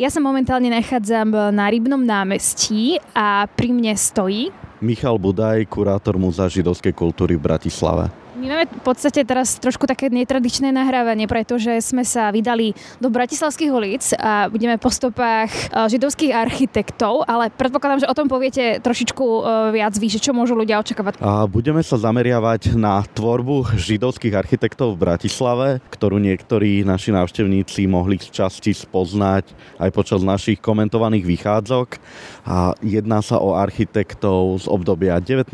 Ja sa momentálne nachádzam na Rybnom námestí a pri mne stojí Michal Budaj, kurátor Múzea židovskej kultúry v Bratislave. My máme v podstate teraz trošku také netradičné nahrávanie, pretože sme sa vydali do Bratislavských ulic a budeme po stopách e, židovských architektov, ale predpokladám, že o tom poviete trošičku e, viac vy, že čo môžu ľudia očakávať. A budeme sa zameriavať na tvorbu židovských architektov v Bratislave, ktorú niektorí naši návštevníci mohli z časti spoznať aj počas našich komentovaných vychádzok. A jedná sa o architektov z obdobia 19.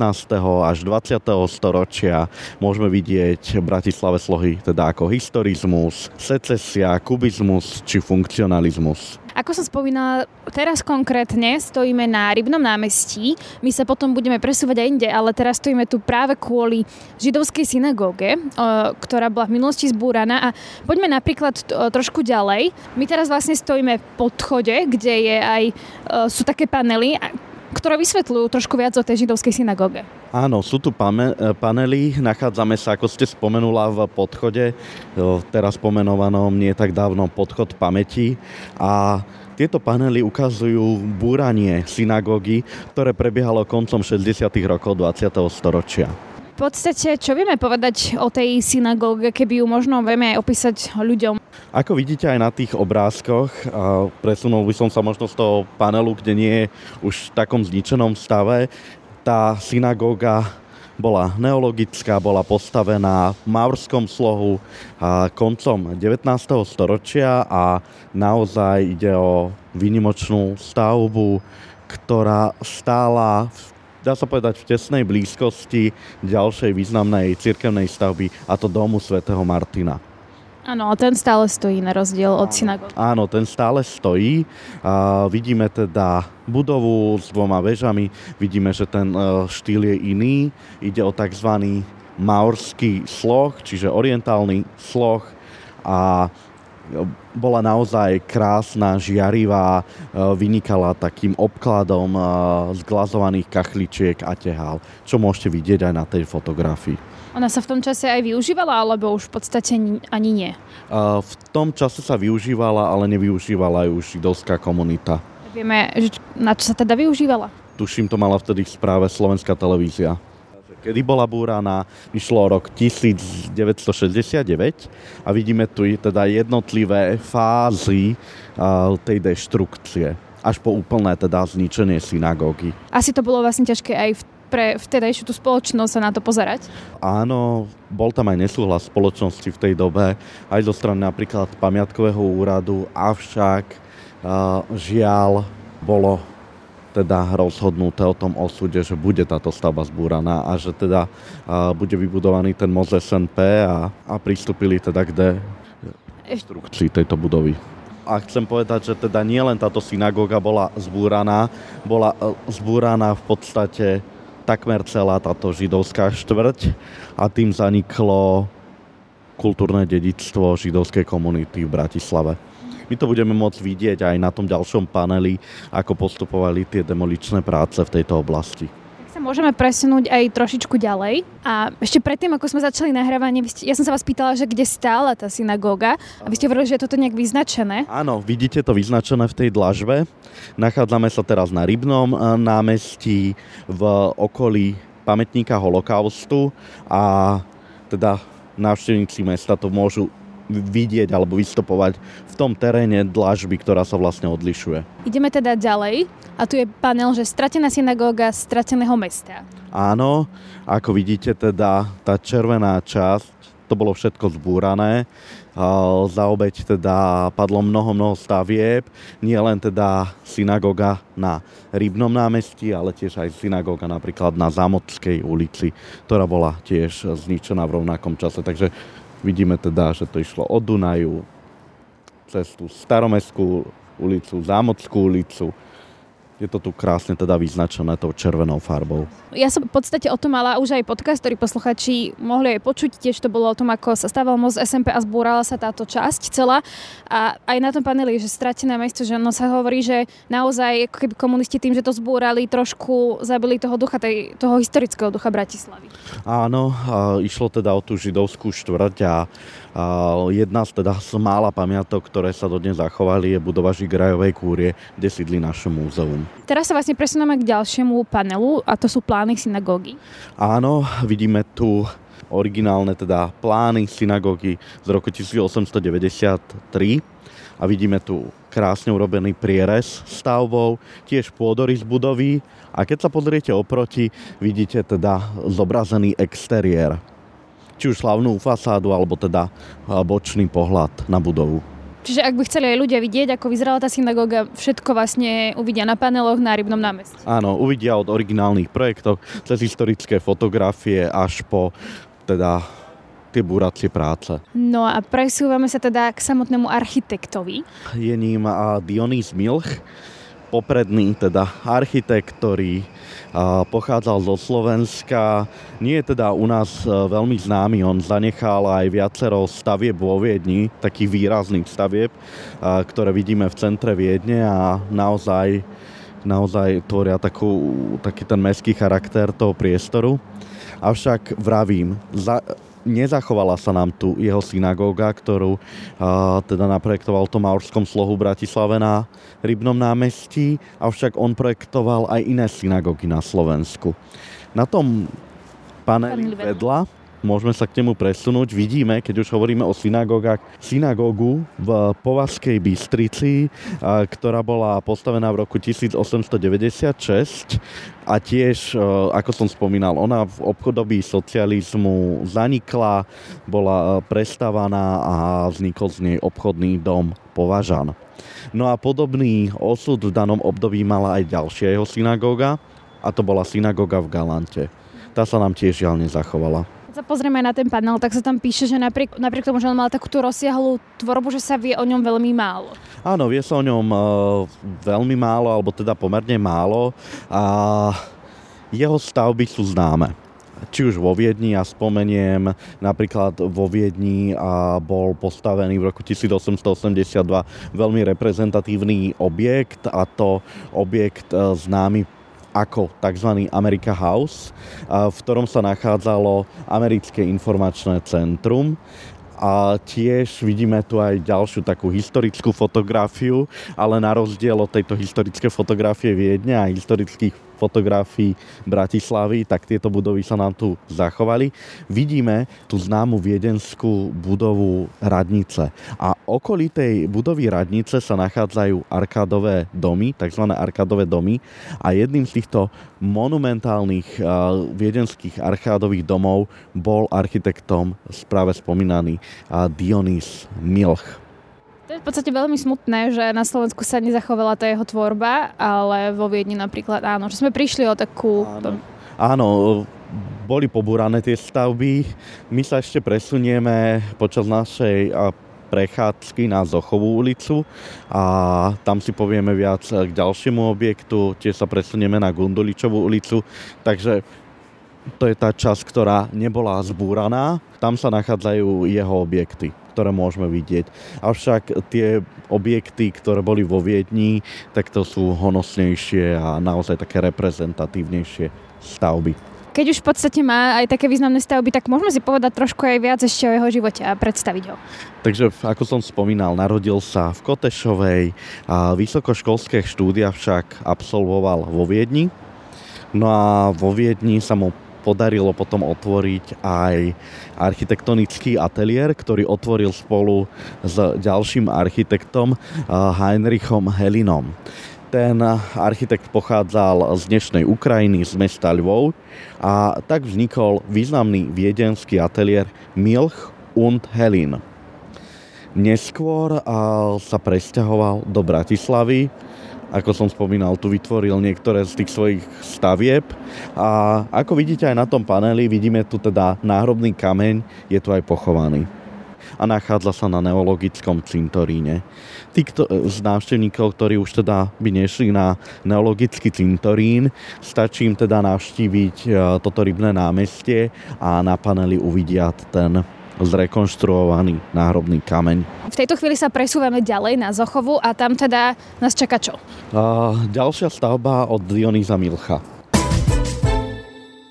až 20. storočia. Môžeme vidieť v Bratislave slohy teda ako historizmus, secesia, kubizmus či funkcionalizmus. Ako som spomínala, teraz konkrétne stojíme na Rybnom námestí. My sa potom budeme presúvať aj inde, ale teraz stojíme tu práve kvôli židovskej synagóge, ktorá bola v minulosti zbúraná. A poďme napríklad trošku ďalej. My teraz vlastne stojíme v podchode, kde je aj, sú také panely, ktoré vysvetľujú trošku viac o tej židovskej synagóge. Áno, sú tu panely, nachádzame sa, ako ste spomenula, v podchode, teraz pomenovanom nie tak dávno podchod pamäti a tieto panely ukazujú búranie synagógy, ktoré prebiehalo koncom 60. rokov 20. storočia. V podstate, čo vieme povedať o tej synagóge, keby ju možno vieme aj opísať ľuďom? Ako vidíte aj na tých obrázkoch, presunul by som sa možno z toho panelu, kde nie je už v takom zničenom stave, tá synagóga bola neologická, bola postavená v maurskom slohu koncom 19. storočia a naozaj ide o výnimočnú stavbu, ktorá stála v dá sa povedať, v tesnej blízkosti ďalšej významnej cirkevnej stavby, a to domu svätého Martina. Áno, a ten stále stojí na rozdiel od synagógy. Áno, ten stále stojí. A vidíme teda budovu s dvoma vežami. Vidíme, že ten e, štýl je iný. Ide o tzv. maorský sloh, čiže orientálny sloh. A bola naozaj krásna, žiarivá, e, vynikala takým obkladom e, z glazovaných kachličiek a tehál, čo môžete vidieť aj na tej fotografii. Ona sa v tom čase aj využívala, alebo už v podstate ani nie? V tom čase sa využívala, ale nevyužívala ju židovská komunita. Vieme, na čo sa teda využívala? Tuším, to mala vtedy v správe slovenská televízia kedy bola búraná. Išlo rok 1969 a vidíme tu teda jednotlivé fázy tej deštrukcie až po úplné teda zničenie synagógy. Asi to bolo vlastne ťažké aj v pre vtedajšiu tú spoločnosť sa na to pozerať? Áno, bol tam aj nesúhlas spoločnosti v tej dobe, aj zo strany napríklad pamiatkového úradu, avšak žiaľ bolo teda rozhodnuté o tom osude, že bude táto stavba zbúraná a že teda bude vybudovaný ten most SNP a, a pristúpili teda k destrukcii tejto budovy. A chcem povedať, že teda nielen táto synagóga bola zbúraná, bola e, zbúraná v podstate takmer celá táto židovská štvrť a tým zaniklo kultúrne dedičstvo židovskej komunity v Bratislave. My to budeme môcť vidieť aj na tom ďalšom paneli, ako postupovali tie demoličné práce v tejto oblasti môžeme presunúť aj trošičku ďalej. A ešte predtým, ako sme začali nahrávanie, ja som sa vás pýtala, že kde stála tá synagóga. A vy ste hovorili, že je toto nejak vyznačené. Áno, vidíte to vyznačené v tej dlažbe. Nachádzame sa teraz na Rybnom eh, námestí v okolí pamätníka holokaustu a teda návštevníci mesta to môžu vidieť alebo vystupovať v tom teréne dlažby, ktorá sa vlastne odlišuje. Ideme teda ďalej a tu je panel, že stratená synagóga strateného mesta. Áno, ako vidíte teda tá červená časť, to bolo všetko zbúrané. Za obeď teda padlo mnoho, mnoho stavieb. Nie len teda synagoga na Rybnom námestí, ale tiež aj synagoga napríklad na Zámodskej ulici, ktorá bola tiež zničená v rovnakom čase. Takže Vidíme teda, že to išlo od Dunaju cez tú staromestskú ulicu, Zámodskú ulicu, Je to tu krásne teda vyznačené tou červenou farbou. Ja som v podstate o tom mala už aj podcast, ktorý posluchači mohli aj počuť. Tiež to bolo o tom, ako sa stával most SMP a zbúrala sa táto časť celá. A aj na tom paneli, že stratené mesto, že ono sa hovorí, že naozaj ako keby komunisti tým, že to zbúrali, trošku zabili toho ducha, tej, toho historického ducha Bratislavy. Áno, išlo teda o tú židovskú štvrť a Jedna z teda z mála pamiatok, ktoré sa dodnes zachovali, je budova Žigrajovej kúrie, kde sídli naše múzeum. Teraz sa vlastne presuneme k ďalšiemu panelu a to sú plány synagógy. Áno, vidíme tu originálne teda plány synagógy z roku 1893 a vidíme tu krásne urobený prierez stavbou, tiež pôdorys budovy a keď sa pozriete oproti, vidíte teda zobrazený exteriér či už slavnú fasádu, alebo teda bočný pohľad na budovu. Čiže ak by chceli aj ľudia vidieť, ako vyzerala tá synagóga, všetko vlastne uvidia na paneloch na Rybnom námestí. Áno, uvidia od originálnych projektov, cez historické fotografie až po teda tie búracie práce. No a presúvame sa teda k samotnému architektovi. Je ním Dionys Milch, popredný teda architekt, ktorý pochádzal zo Slovenska. Nie je teda u nás e, veľmi známy, on zanechal aj viacero stavieb vo Viedni, takých výrazných stavieb, ktoré vidíme v centre Viedne a naozaj, naozaj tvoria takú, taký ten mestský charakter toho priestoru. Avšak vravím, za, nezachovala sa nám tu jeho synagóga, ktorú a, teda naprojektoval to Maurskom slohu Bratislave na Rybnom námestí, avšak on projektoval aj iné synagógy na Slovensku. Na tom paneli vedľa môžeme sa k nemu presunúť. Vidíme, keď už hovoríme o synagógach, synagógu v Považskej Bystrici, ktorá bola postavená v roku 1896 a tiež, ako som spomínal, ona v obchodobí socializmu zanikla, bola prestavaná a vznikol z nej obchodný dom Považan. No a podobný osud v danom období mala aj ďalšia jeho synagóga, a to bola synagóga v Galante. Tá sa nám tiež žiaľ nezachovala sa pozrieme na ten panel, tak sa tam píše, že napriek, napriek tomu, že on mal takúto rozsiahlú tvorbu, že sa vie o ňom veľmi málo. Áno, vie sa o ňom uh, veľmi málo, alebo teda pomerne málo a jeho stavby sú známe či už vo Viedni, ja spomeniem napríklad vo Viedni a bol postavený v roku 1882 veľmi reprezentatívny objekt a to objekt e, známy ako tzv. America House, v ktorom sa nachádzalo Americké informačné centrum a tiež vidíme tu aj ďalšiu takú historickú fotografiu, ale na rozdiel od tejto historické fotografie Viedne a historických fotografií Bratislavy, tak tieto budovy sa nám tu zachovali. Vidíme tú známu viedenskú budovu Radnice. A okolí tej budovy Radnice sa nachádzajú arkádové domy, tzv. arkádové domy a jedným z týchto monumentálnych viedenských arkádových domov bol architektom práve spomínaný Dionys Milch. To je v podstate veľmi smutné, že na Slovensku sa nezachovala tá jeho tvorba, ale vo Viedni napríklad áno, že sme prišli o takú... Áno, áno boli pobúrané tie stavby. My sa ešte presunieme počas našej prechádzky na Zochovú ulicu a tam si povieme viac k ďalšiemu objektu, tiež sa presunieme na Gunduličovú ulicu, takže to je tá časť, ktorá nebola zbúraná, tam sa nachádzajú jeho objekty ktoré môžeme vidieť. Avšak tie objekty, ktoré boli vo Viedni, tak to sú honosnejšie a naozaj také reprezentatívnejšie stavby. Keď už v podstate má aj také významné stavby, tak môžeme si povedať trošku aj viac ešte o jeho živote a predstaviť ho. Takže, ako som spomínal, narodil sa v Kotešovej a vysokoškolské štúdia však absolvoval vo Viedni. No a vo Viedni sa mu podarilo potom otvoriť aj architektonický ateliér, ktorý otvoril spolu s ďalším architektom eh, Heinrichom Helinom. Ten architekt pochádzal z dnešnej Ukrajiny, z mesta Lvov a tak vznikol významný viedenský ateliér Milch und Helin. Neskôr eh, sa presťahoval do Bratislavy, ako som spomínal, tu vytvoril niektoré z tých svojich stavieb a ako vidíte aj na tom paneli, vidíme tu teda náhrobný kameň, je tu aj pochovaný. a nachádza sa na neologickom cintoríne. Tí kto, z návštevníkov, ktorí už teda by nešli na neologický cintorín, stačí im teda navštíviť e, toto rybné námestie a na paneli uvidia ten zrekonštruovaný náhrobný kameň. V tejto chvíli sa presúvame ďalej na Zochovu a tam teda nás čaká čo? A ďalšia stavba od Dionýza Milcha.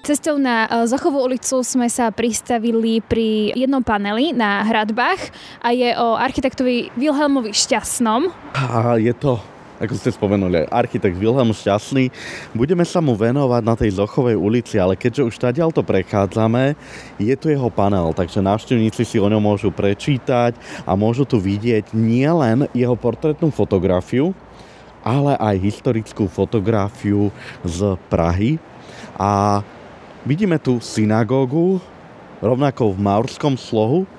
Cestou na e, Zachovú ulicu sme sa pristavili pri jednom paneli na hradbách a je o architektovi Wilhelmovi Šťastnom. A je to ako ste spomenuli, architekt Wilhelm Šťastný. Budeme sa mu venovať na tej Zochovej ulici, ale keďže už tadiaľ to prechádzame, je tu jeho panel, takže návštevníci si o ňom môžu prečítať a môžu tu vidieť nielen jeho portrétnu fotografiu, ale aj historickú fotografiu z Prahy. A Vidíme tu synagógu, rovnako v Maurskom slohu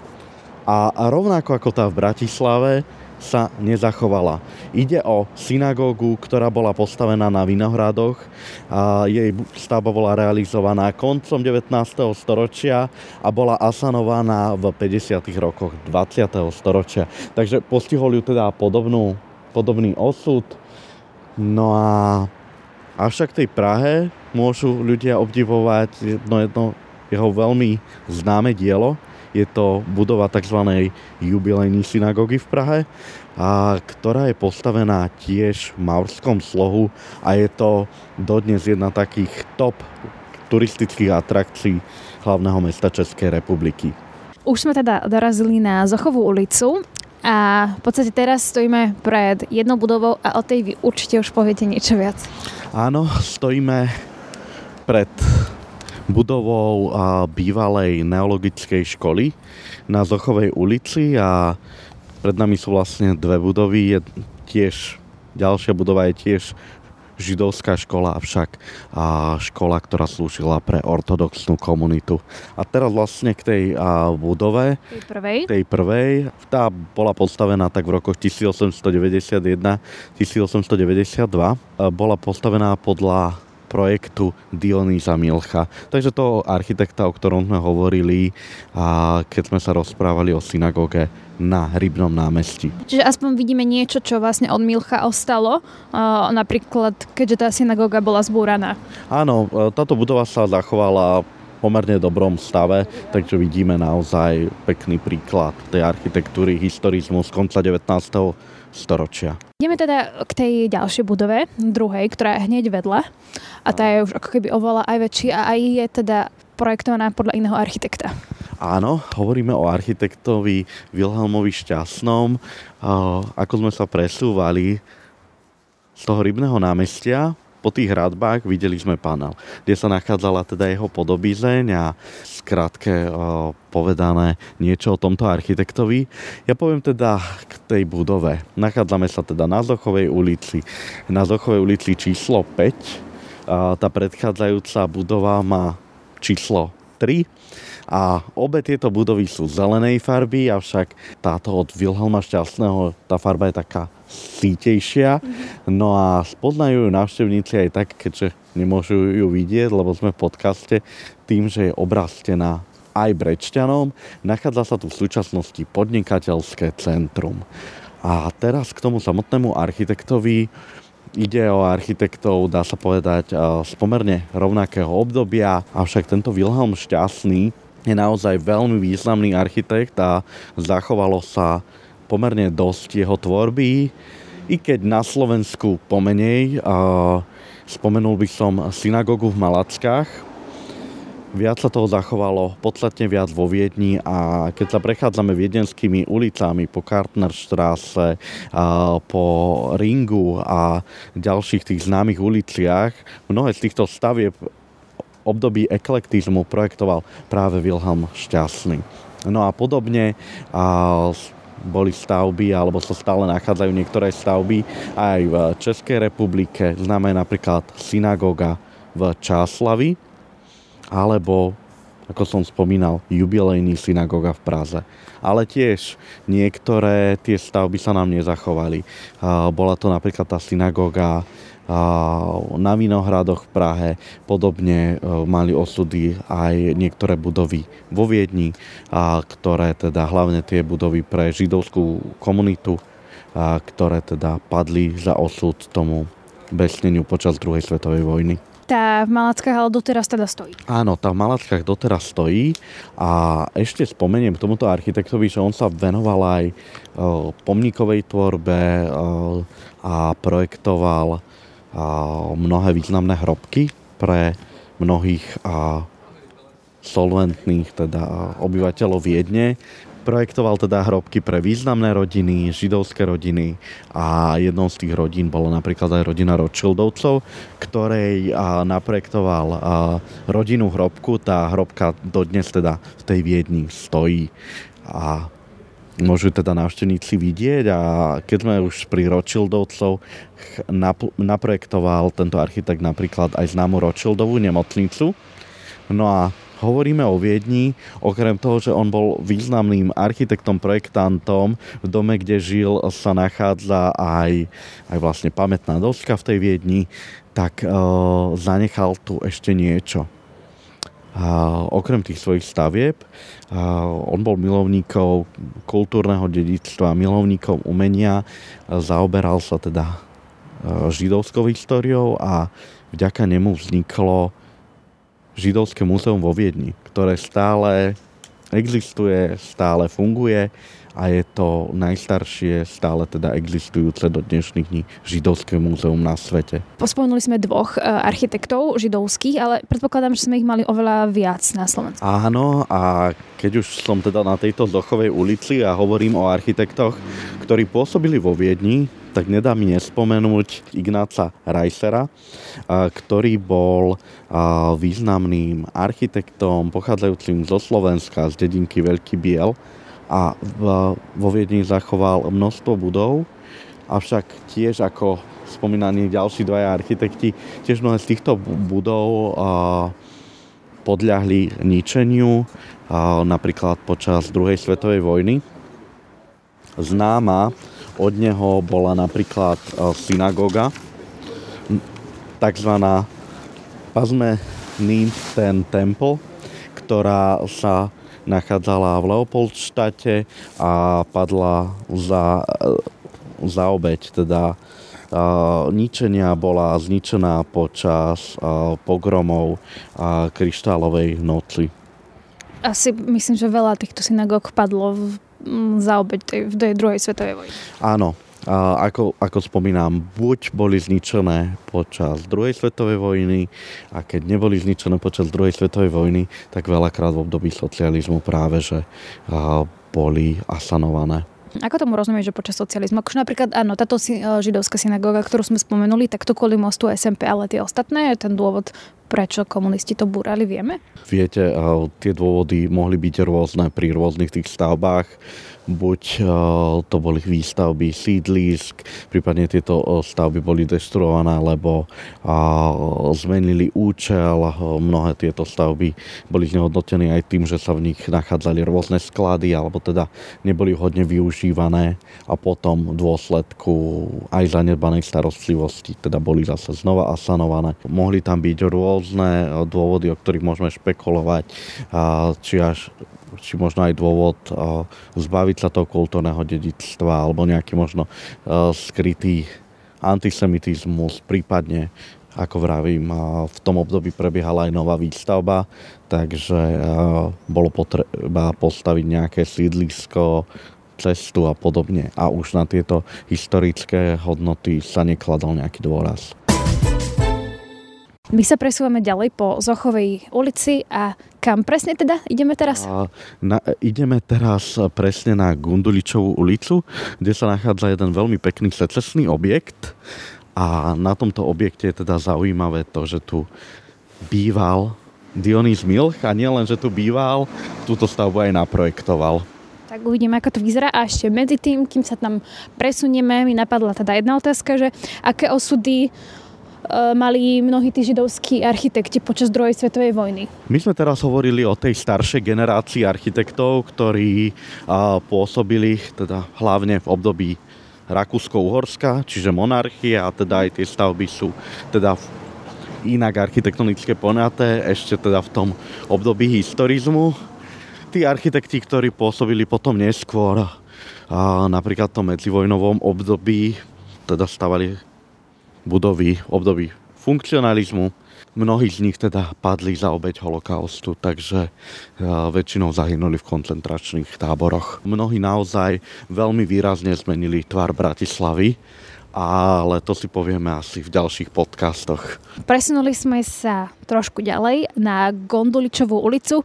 a rovnako ako tá v Bratislave sa nezachovala. Ide o synagógu, ktorá bola postavená na Vinohradoch a jej stavba bola realizovaná koncom 19. storočia a bola asanovaná v 50. rokoch 20. storočia. Takže postihol ju teda podobnú, podobný osud. No a avšak tej Prahe môžu ľudia obdivovať jedno, jedno jeho veľmi známe dielo. Je to budova tzv. jubilejní synagógy v Prahe, a ktorá je postavená tiež v Maurskom slohu a je to dodnes jedna takých top turistických atrakcií hlavného mesta Českej republiky. Už sme teda dorazili na Zochovú ulicu a v podstate teraz stojíme pred jednou budovou a o tej vy určite už poviete niečo viac. Áno, stojíme pred budovou bývalej neologickej školy na Zochovej ulici a pred nami sú vlastne dve budovy. Je tiež, ďalšia budova je tiež židovská škola, avšak a škola, ktorá slúžila pre ortodoxnú komunitu. A teraz vlastne k tej a, budove, tej prvej. tej prvej, tá bola postavená tak v rokoch 1891-1892, bola postavená podľa projektu Dionýza Milcha. Takže toho architekta, o ktorom sme hovorili, a keď sme sa rozprávali o synagóge na Rybnom námestí. Čiže aspoň vidíme niečo, čo vlastne od Milcha ostalo, napríklad keďže tá synagóga bola zbúraná. Áno, e, táto budova sa zachovala pomerne dobrom stave, takže vidíme naozaj pekný príklad tej architektúry, historizmu z konca 19 storočia. Ideme teda k tej ďalšej budove, druhej, ktorá je hneď vedľa a tá je už ako keby oveľa aj väčšia a aj je teda projektovaná podľa iného architekta. Áno, hovoríme o architektovi Wilhelmovi Šťastnom. Ako sme sa presúvali z toho rybného námestia, po tých hradbách videli sme panel, kde sa nachádzala teda jeho podobizeň a skrátke povedané niečo o tomto architektovi. Ja poviem teda k tej budove. Nachádzame sa teda na Zochovej ulici, na Zochovej ulici číslo 5. A tá predchádzajúca budova má číslo 3 a obe tieto budovy sú zelenej farby, avšak táto od Wilhelma Šťastného, tá farba je taká sítejšia. No a spoznajú ju návštevníci aj tak, keďže nemôžu ju vidieť, lebo sme v podcaste, tým, že je obrastená aj Brečťanom. Nachádza sa tu v súčasnosti podnikateľské centrum. A teraz k tomu samotnému architektovi. Ide o architektov, dá sa povedať, z pomerne rovnakého obdobia, avšak tento Wilhelm Šťastný je naozaj veľmi významný architekt a zachovalo sa pomerne dosť jeho tvorby, i keď na Slovensku pomenej. Spomenul by som synagogu v Malackách. Viac sa toho zachovalo, podstatne viac vo Viedni a keď sa prechádzame viedenskými ulicami po Kartnerstrasse, po Ringu a ďalších tých známych uliciach, mnohé z týchto stavieb období eklektizmu projektoval práve Wilhelm Šťastný. No a podobne a boli stavby, alebo sa stále nachádzajú niektoré stavby aj v Českej republike. Známe napríklad synagoga v Čáslavi, alebo, ako som spomínal, jubilejný synagoga v Praze. Ale tiež niektoré tie stavby sa nám nezachovali. Bola to napríklad tá synagoga na Vinohradoch v Prahe. Podobne mali osudy aj niektoré budovy vo Viedni, ktoré teda hlavne tie budovy pre židovskú komunitu, ktoré teda padli za osud tomu besneniu počas druhej svetovej vojny. Tá v Malackách ale doteraz teda stojí. Áno, tá v Malackách doteraz stojí a ešte spomeniem k tomuto architektovi, že on sa venoval aj pomníkovej tvorbe a projektoval mnohé významné hrobky pre mnohých solventných teda obyvateľov Viedne Projektoval teda hrobky pre významné rodiny, židovské rodiny a jednou z tých rodín bolo napríklad aj rodina Rothschildovcov, ktorej naprojektoval rodinu hrobku. Tá hrobka dodnes teda v tej Viedni stojí a môžu teda návštevníci vidieť a keď sme už pri Rothschildovcov naprojektoval tento architekt napríklad aj známu Rothschildovú nemocnicu. No a hovoríme o Viedni, okrem toho, že on bol významným architektom, projektantom, v dome, kde žil, sa nachádza aj, aj vlastne pamätná doska v tej Viedni, tak uh, zanechal tu ešte niečo. A okrem tých svojich stavieb, a on bol milovníkov kultúrneho dedictva, milovníkov umenia, zaoberal sa teda židovskou históriou a vďaka nemu vzniklo židovské múzeum vo Viedni, ktoré stále existuje, stále funguje a je to najstaršie, stále teda existujúce do dnešných dní židovské múzeum na svete. Pospomenuli sme dvoch e, architektov židovských, ale predpokladám, že sme ich mali oveľa viac na Slovensku. Áno, a keď už som teda na tejto Zochovej ulici a hovorím o architektoch, ktorí pôsobili vo Viedni, tak nedá mi nespomenúť Ignáca Reisera, ktorý bol významným architektom pochádzajúcim zo Slovenska, z dedinky Veľký Biel a vo Viedni zachoval množstvo budov, avšak tiež ako spomínaní ďalší dvaja architekti, tiež mnohé z týchto budov podľahli ničeniu, napríklad počas druhej svetovej vojny. Známa od neho bola napríklad synagoga, takzvaná Pazme ten Temple, ktorá sa nachádzala v Leopoldštate a padla za, za obeď, teda ničenia bola zničená počas pogromov kryštálovej noci. Asi myslím, že veľa týchto synagóg padlo v za obeď tej, v tej druhej svetovej vojny. Áno, a ako, ako spomínam, buď boli zničené počas druhej svetovej vojny a keď neboli zničené počas druhej svetovej vojny, tak veľakrát v období socializmu práve, že boli asanované. Ako tomu rozumieš, že počas socializmu? Akože napríklad, áno, táto židovská synagóga, ktorú sme spomenuli, tak to kvôli mostu SMP, ale tie ostatné, ten dôvod, prečo komunisti to búrali, vieme? Viete, tie dôvody mohli byť rôzne pri rôznych tých stavbách buď eh, to boli výstavby sídlisk, prípadne tieto eh, stavby boli destruované, lebo eh, zmenili účel. Mnohé tieto stavby boli znehodnotené aj tým, že sa v nich nachádzali rôzne sklady, alebo teda neboli hodne využívané a potom v dôsledku aj zanedbanej starostlivosti teda boli zase znova asanované. Mohli tam byť rôzne dôvody, o ktorých môžeme špekulovať, či až či možno aj dôvod zbaviť sa toho kultúrneho dedictva alebo nejaký možno skrytý antisemitizmus, prípadne ako vravím, v tom období prebiehala aj nová výstavba, takže bolo potreba postaviť nejaké sídlisko, cestu a podobne. A už na tieto historické hodnoty sa nekladal nejaký dôraz. My sa presúvame ďalej po Zochovej ulici a kam presne teda ideme teraz? A, na, ideme teraz presne na Gunduličovú ulicu, kde sa nachádza jeden veľmi pekný secesný objekt a na tomto objekte je teda zaujímavé to, že tu býval Dionys Milch a nie len, že tu býval, túto stavbu aj naprojektoval. Tak uvidíme, ako to vyzerá. A ešte medzi tým, kým sa tam presunieme, mi napadla teda jedna otázka, že aké osudy mali mnohí tí židovskí architekti počas druhej svetovej vojny. My sme teraz hovorili o tej staršej generácii architektov, ktorí pôsobili teda hlavne v období Rakúsko-Uhorska, čiže monarchie a teda aj tie stavby sú teda inak architektonické poňaté, ešte teda v tom období historizmu. Tí architekti, ktorí pôsobili potom neskôr, a napríklad v tom medzivojnovom období, teda stavali budovy období funkcionalizmu, Mnohí z nich teda padli za obeď holokaustu, takže väčšinou zahynuli v koncentračných táboroch. Mnohí naozaj veľmi výrazne zmenili tvar Bratislavy, ale to si povieme asi v ďalších podcastoch. Presunuli sme sa trošku ďalej na Gondoličovú ulicu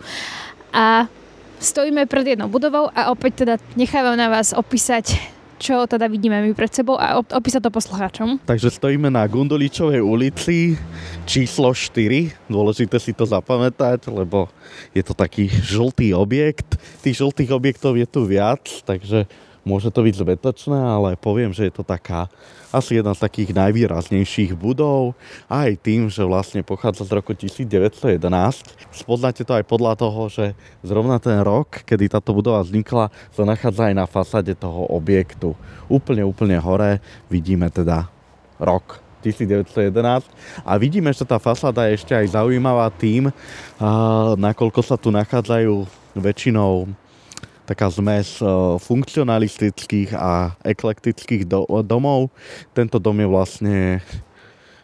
a stojíme pred jednou budovou a opäť teda nechávam na vás opísať čo teda vidíme my pred sebou a opísať to poslucháčom. Takže stojíme na Gundoličovej ulici číslo 4. Dôležité si to zapamätať, lebo je to taký žltý objekt. Tých žltých objektov je tu viac, takže môže to byť zbetočné, ale poviem, že je to taká asi jedna z takých najvýraznejších budov, aj tým, že vlastne pochádza z roku 1911. Spoznáte to aj podľa toho, že zrovna ten rok, kedy táto budova vznikla, sa nachádza aj na fasade toho objektu. Úplne, úplne hore vidíme teda rok 1911 a vidíme, že tá fasáda je ešte aj zaujímavá tým, nakoľko sa tu nachádzajú väčšinou taká zmes eh, funkcionalistických a eklektických do, domov. Tento dom je vlastne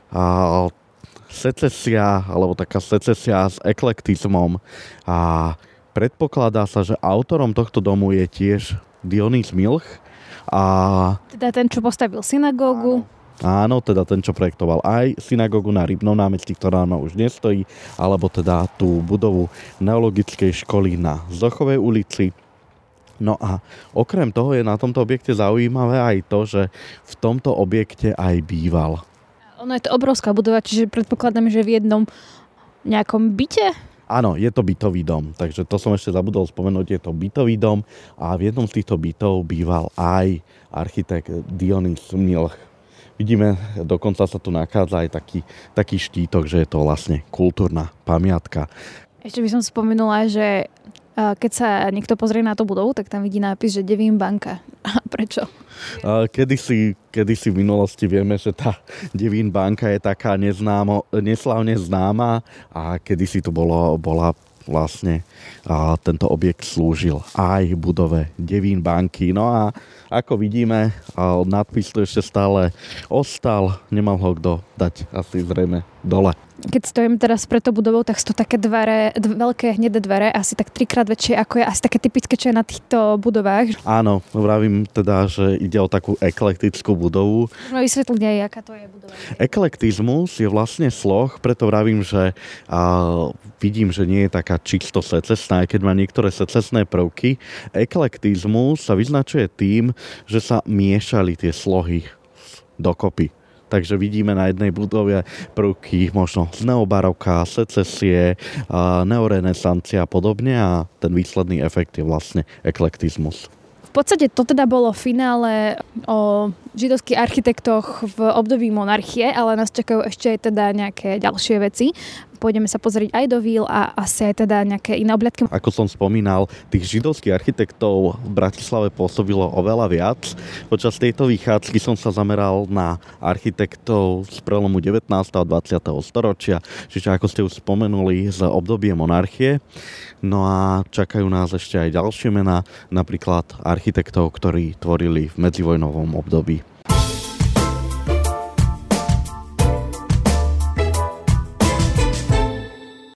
a, secesia, alebo taká secesia s eklektizmom a predpokladá sa, že autorom tohto domu je tiež Dionys Milch. A... Teda ten, čo postavil synagógu. Áno, teda ten, čo projektoval aj synagógu na Rybnom námestí, ktorá nám už nestojí, alebo teda tú budovu neologickej školy na Zochovej ulici. No a okrem toho je na tomto objekte zaujímavé aj to, že v tomto objekte aj býval. Ono je to obrovská budova, čiže predpokladám, že v jednom nejakom byte? Áno, je to bytový dom, takže to som ešte zabudol spomenúť, je to bytový dom a v jednom z týchto bytov býval aj architekt Dionys Milch. Vidíme, dokonca sa tu nachádza aj taký, taký štítok, že je to vlastne kultúrna pamiatka. Ešte by som spomenula, že keď sa niekto pozrie na tú budovu, tak tam vidí nápis, že Devín banka. A prečo? Kedysi, kedysi v minulosti vieme, že tá Devín banka je taká neznámo, neslavne známa a kedysi tu bolo, bola vlastne a tento objekt slúžil aj budove Devín banky. No a ako vidíme, nadpis tu ešte stále ostal, nemal ho kto dať asi zrejme dole keď stojím teraz pred tou budovou, tak sú to také dvere, dv- veľké hnedé dvere, asi tak trikrát väčšie, ako je asi také typické, čo je na týchto budovách. Áno, vravím teda, že ide o takú eklektickú budovu. Môžeme vysvetliť aj, aká to je budova. Eklektizmus je vlastne sloh, preto vravím, že a, vidím, že nie je taká čisto secesná, aj keď má niektoré secesné prvky. Eklektizmus sa vyznačuje tým, že sa miešali tie slohy dokopy. Takže vidíme na jednej budove prvky možno z neobaroka, secesie, neorenesancia a podobne a ten výsledný efekt je vlastne eklektizmus. V podstate to teda bolo finále o židovských architektoch v období monarchie, ale nás čakajú ešte teda nejaké ďalšie veci pôjdeme sa pozrieť aj do víl a asi aj teda nejaké iné obľadky. Ako som spomínal, tých židovských architektov v Bratislave pôsobilo oveľa viac. Počas tejto vychádzky som sa zameral na architektov z prelomu 19. a 20. storočia, čiže ako ste už spomenuli z obdobie monarchie. No a čakajú nás ešte aj ďalšie mená, napríklad architektov, ktorí tvorili v medzivojnovom období.